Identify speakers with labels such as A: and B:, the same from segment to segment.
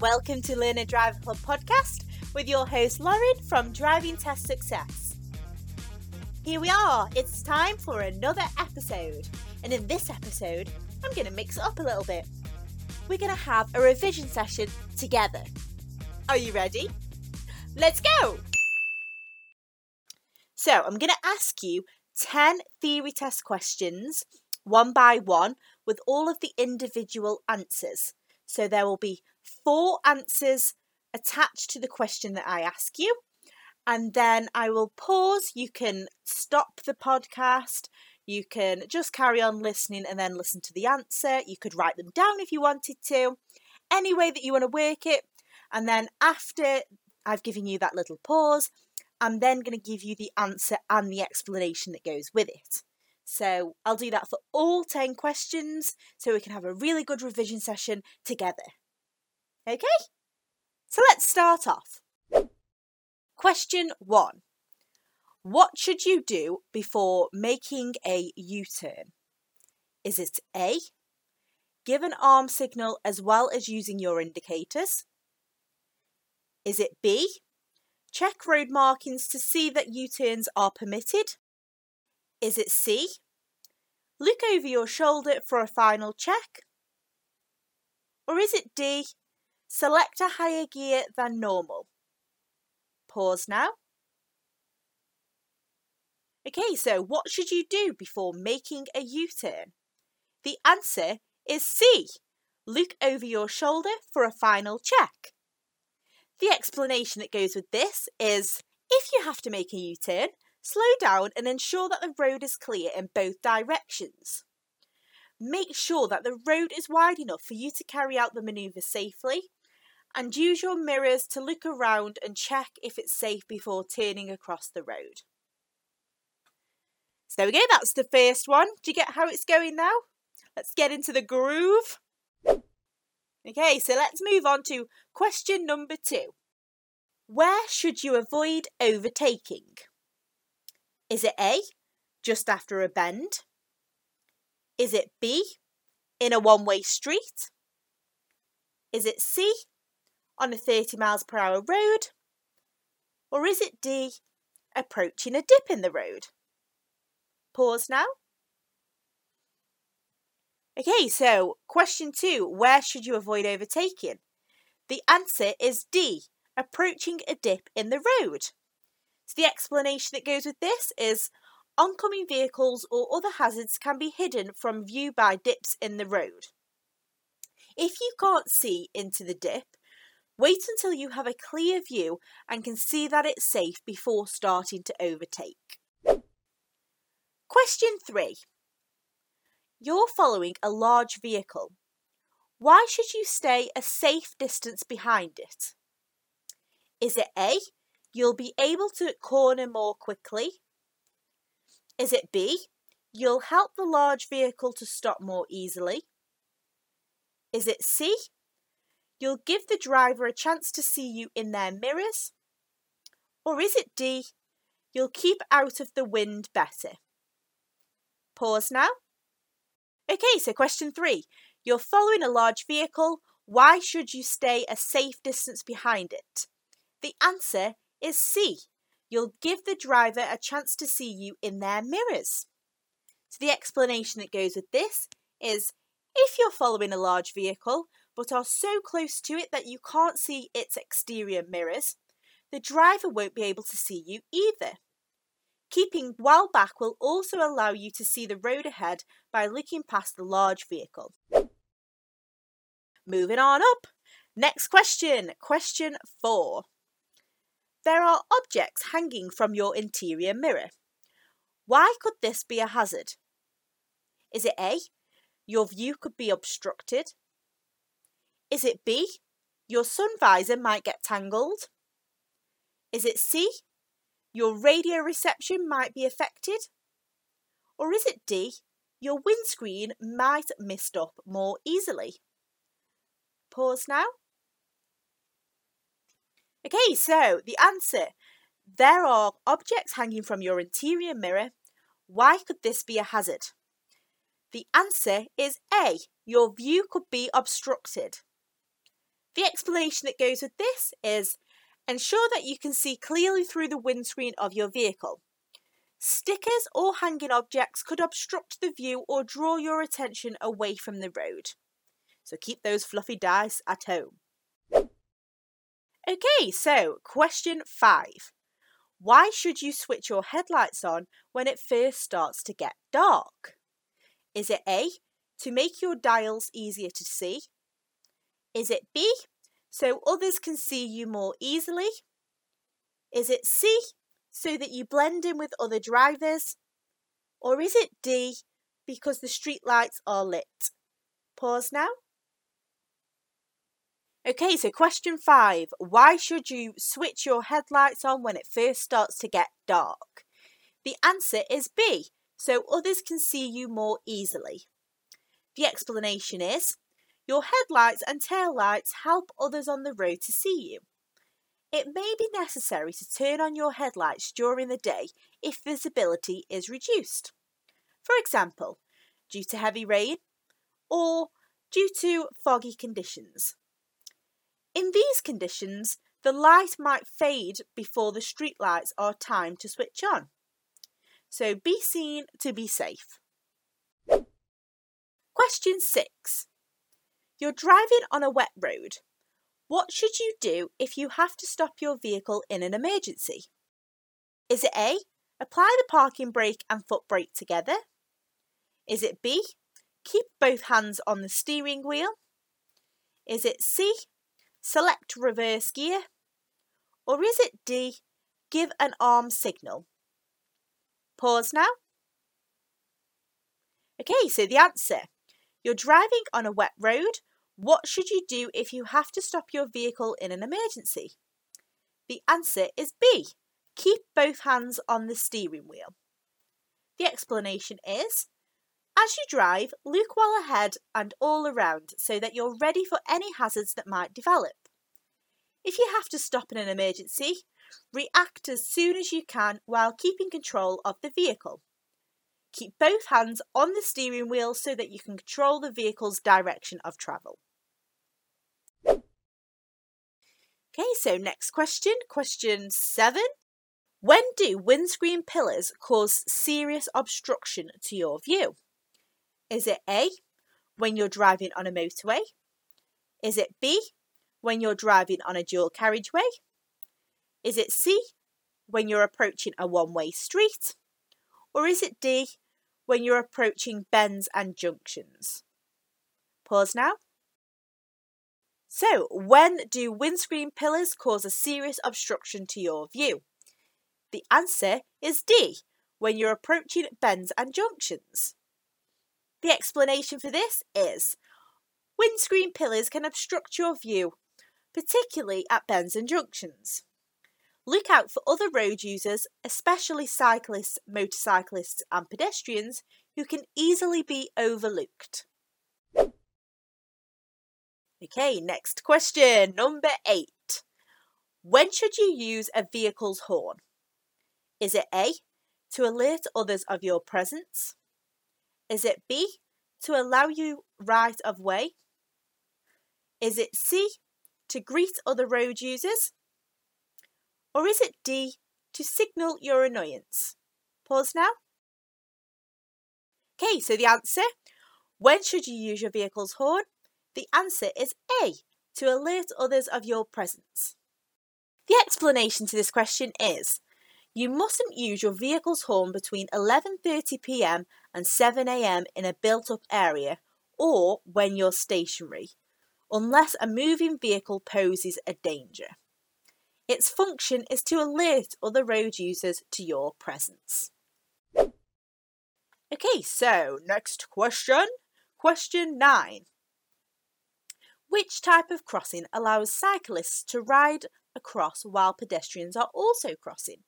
A: welcome to Learn and Drive Club podcast with your host Lauren from Driving Test Success. Here we are, it's time for another episode, and in this episode, I'm going to mix it up a little bit. We're going to have a revision session together. Are you ready? Let's go! So, I'm going to ask you 10 theory test questions, one by one, with all of the individual answers. So, there will be four answers attached to the question that I ask you. And then I will pause. You can stop the podcast. You can just carry on listening and then listen to the answer. You could write them down if you wanted to. Any way that you want to work it. And then after I've given you that little pause, I'm then going to give you the answer and the explanation that goes with it. So I'll do that for all 10 questions so we can have a really good revision session together. Okay? So let's start off. Question one What should you do before making a U turn? Is it A? Give an arm signal as well as using your indicators? Is it B? Check road markings to see that U turns are permitted? Is it C? Look over your shoulder for a final check? Or is it D? Select a higher gear than normal. Pause now. Okay, so what should you do before making a U-turn? The answer is C. Look over your shoulder for a final check. The explanation that goes with this is if you have to make a U-turn, slow down and ensure that the road is clear in both directions. Make sure that the road is wide enough for you to carry out the manoeuvre safely and use your mirrors to look around and check if it's safe before turning across the road. So there we go, that's the first one. Do you get how it's going now? Let's get into the groove. Okay, so let's move on to question number two. Where should you avoid overtaking? Is it A, just after a bend? Is it B, in a one way street? Is it C, on a 30 miles per hour road? Or is it D, approaching a dip in the road? Pause now. Okay, so question two where should you avoid overtaking? The answer is D, approaching a dip in the road. So the explanation that goes with this is oncoming vehicles or other hazards can be hidden from view by dips in the road. If you can't see into the dip, Wait until you have a clear view and can see that it's safe before starting to overtake. Question 3. You're following a large vehicle. Why should you stay a safe distance behind it? Is it A? You'll be able to corner more quickly. Is it B? You'll help the large vehicle to stop more easily. Is it C? You'll give the driver a chance to see you in their mirrors? Or is it D? You'll keep out of the wind better. Pause now. Okay, so question three. You're following a large vehicle. Why should you stay a safe distance behind it? The answer is C. You'll give the driver a chance to see you in their mirrors. So the explanation that goes with this is if you're following a large vehicle, but are so close to it that you can't see its exterior mirrors, the driver won't be able to see you either. Keeping well back will also allow you to see the road ahead by looking past the large vehicle. Moving on up. Next question, question four. There are objects hanging from your interior mirror. Why could this be a hazard? Is it A? Your view could be obstructed. Is it B? Your sun visor might get tangled. Is it C? Your radio reception might be affected. Or is it D? Your windscreen might mist up more easily. Pause now. Okay, so the answer there are objects hanging from your interior mirror. Why could this be a hazard? The answer is A. Your view could be obstructed. The explanation that goes with this is ensure that you can see clearly through the windscreen of your vehicle. Stickers or hanging objects could obstruct the view or draw your attention away from the road. So keep those fluffy dice at home. Okay, so question five. Why should you switch your headlights on when it first starts to get dark? Is it A, to make your dials easier to see? Is it B, so others can see you more easily? Is it C, so that you blend in with other drivers? Or is it D, because the street lights are lit? Pause now. Okay, so question five. Why should you switch your headlights on when it first starts to get dark? The answer is B, so others can see you more easily. The explanation is your headlights and taillights help others on the road to see you. It may be necessary to turn on your headlights during the day if visibility is reduced. For example, due to heavy rain or due to foggy conditions. In these conditions, the light might fade before the street lights are timed to switch on. So be seen to be safe. Question 6. You're driving on a wet road. What should you do if you have to stop your vehicle in an emergency? Is it A. Apply the parking brake and foot brake together? Is it B. Keep both hands on the steering wheel? Is it C select reverse gear? Or is it D, give an arm signal? Pause now. Okay, so the answer. You're driving on a wet road. What should you do if you have to stop your vehicle in an emergency? The answer is B. Keep both hands on the steering wheel. The explanation is as you drive, look well ahead and all around so that you're ready for any hazards that might develop. If you have to stop in an emergency, react as soon as you can while keeping control of the vehicle. Keep both hands on the steering wheel so that you can control the vehicle's direction of travel. Okay, so next question, question seven. When do windscreen pillars cause serious obstruction to your view? Is it A, when you're driving on a motorway? Is it B, when you're driving on a dual carriageway? Is it C, when you're approaching a one way street? Or is it D, when you're approaching bends and junctions? Pause now. So, when do windscreen pillars cause a serious obstruction to your view? The answer is D, when you're approaching bends and junctions. The explanation for this is windscreen pillars can obstruct your view, particularly at bends and junctions. Look out for other road users, especially cyclists, motorcyclists, and pedestrians, who can easily be overlooked. Okay, next question, number eight. When should you use a vehicle's horn? Is it A, to alert others of your presence? Is it B, to allow you right of way? Is it C, to greet other road users? Or is it D, to signal your annoyance? Pause now. Okay, so the answer when should you use your vehicle's horn? The answer is A, to alert others of your presence. The explanation to this question is you mustn't use your vehicle's horn between 11:30 p.m. and 7 a.m. in a built-up area or when you're stationary, unless a moving vehicle poses a danger. Its function is to alert other road users to your presence. Okay, so next question. Question 9. Which type of crossing allows cyclists to ride across while pedestrians are also crossing?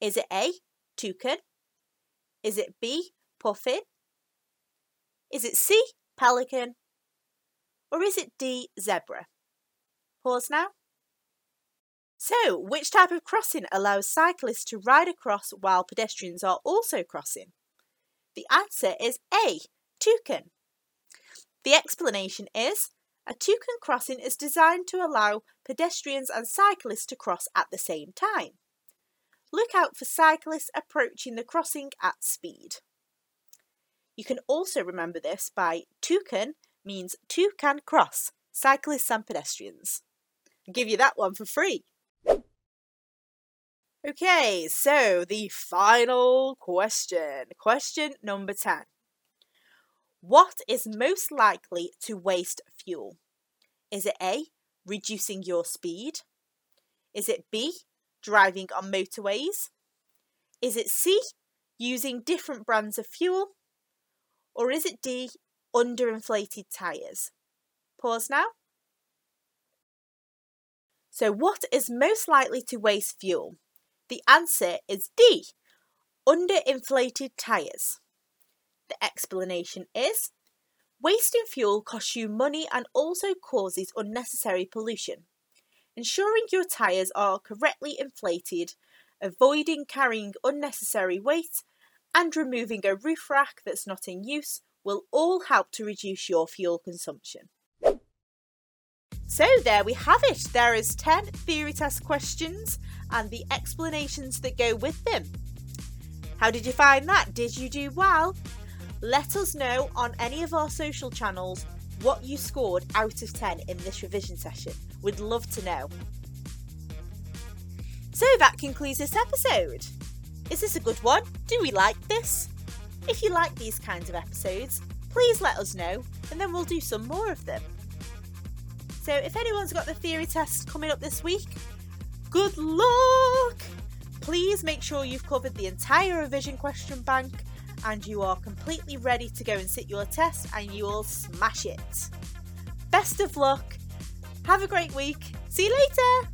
A: Is it A, toucan? Is it B, puffin? Is it C, pelican? Or is it D, zebra? Pause now. So, which type of crossing allows cyclists to ride across while pedestrians are also crossing? The answer is A, toucan. The explanation is A toucan crossing is designed to allow pedestrians and cyclists to cross at the same time. Look out for cyclists approaching the crossing at speed. You can also remember this by toucan means two can cross, cyclists and pedestrians. I'll give you that one for free. Okay, so the final question. Question number 10. What is most likely to waste fuel? Is it A, reducing your speed? Is it B, driving on motorways? Is it C, using different brands of fuel? Or is it D, underinflated tyres? Pause now. So, what is most likely to waste fuel? The answer is D, underinflated tyres. The explanation is wasting fuel costs you money and also causes unnecessary pollution. Ensuring your tyres are correctly inflated, avoiding carrying unnecessary weight, and removing a roof rack that's not in use will all help to reduce your fuel consumption. So there we have it. There is 10 theory test questions and the explanations that go with them. How did you find that? Did you do well? Let us know on any of our social channels what you scored out of 10 in this revision session. We'd love to know. So that concludes this episode. Is this a good one? Do we like this? If you like these kinds of episodes, please let us know and then we'll do some more of them. So if anyone's got the theory test coming up this week, good luck! Please make sure you've covered the entire revision question bank and you are completely ready to go and sit your test and you will smash it. Best of luck. Have a great week. See you later.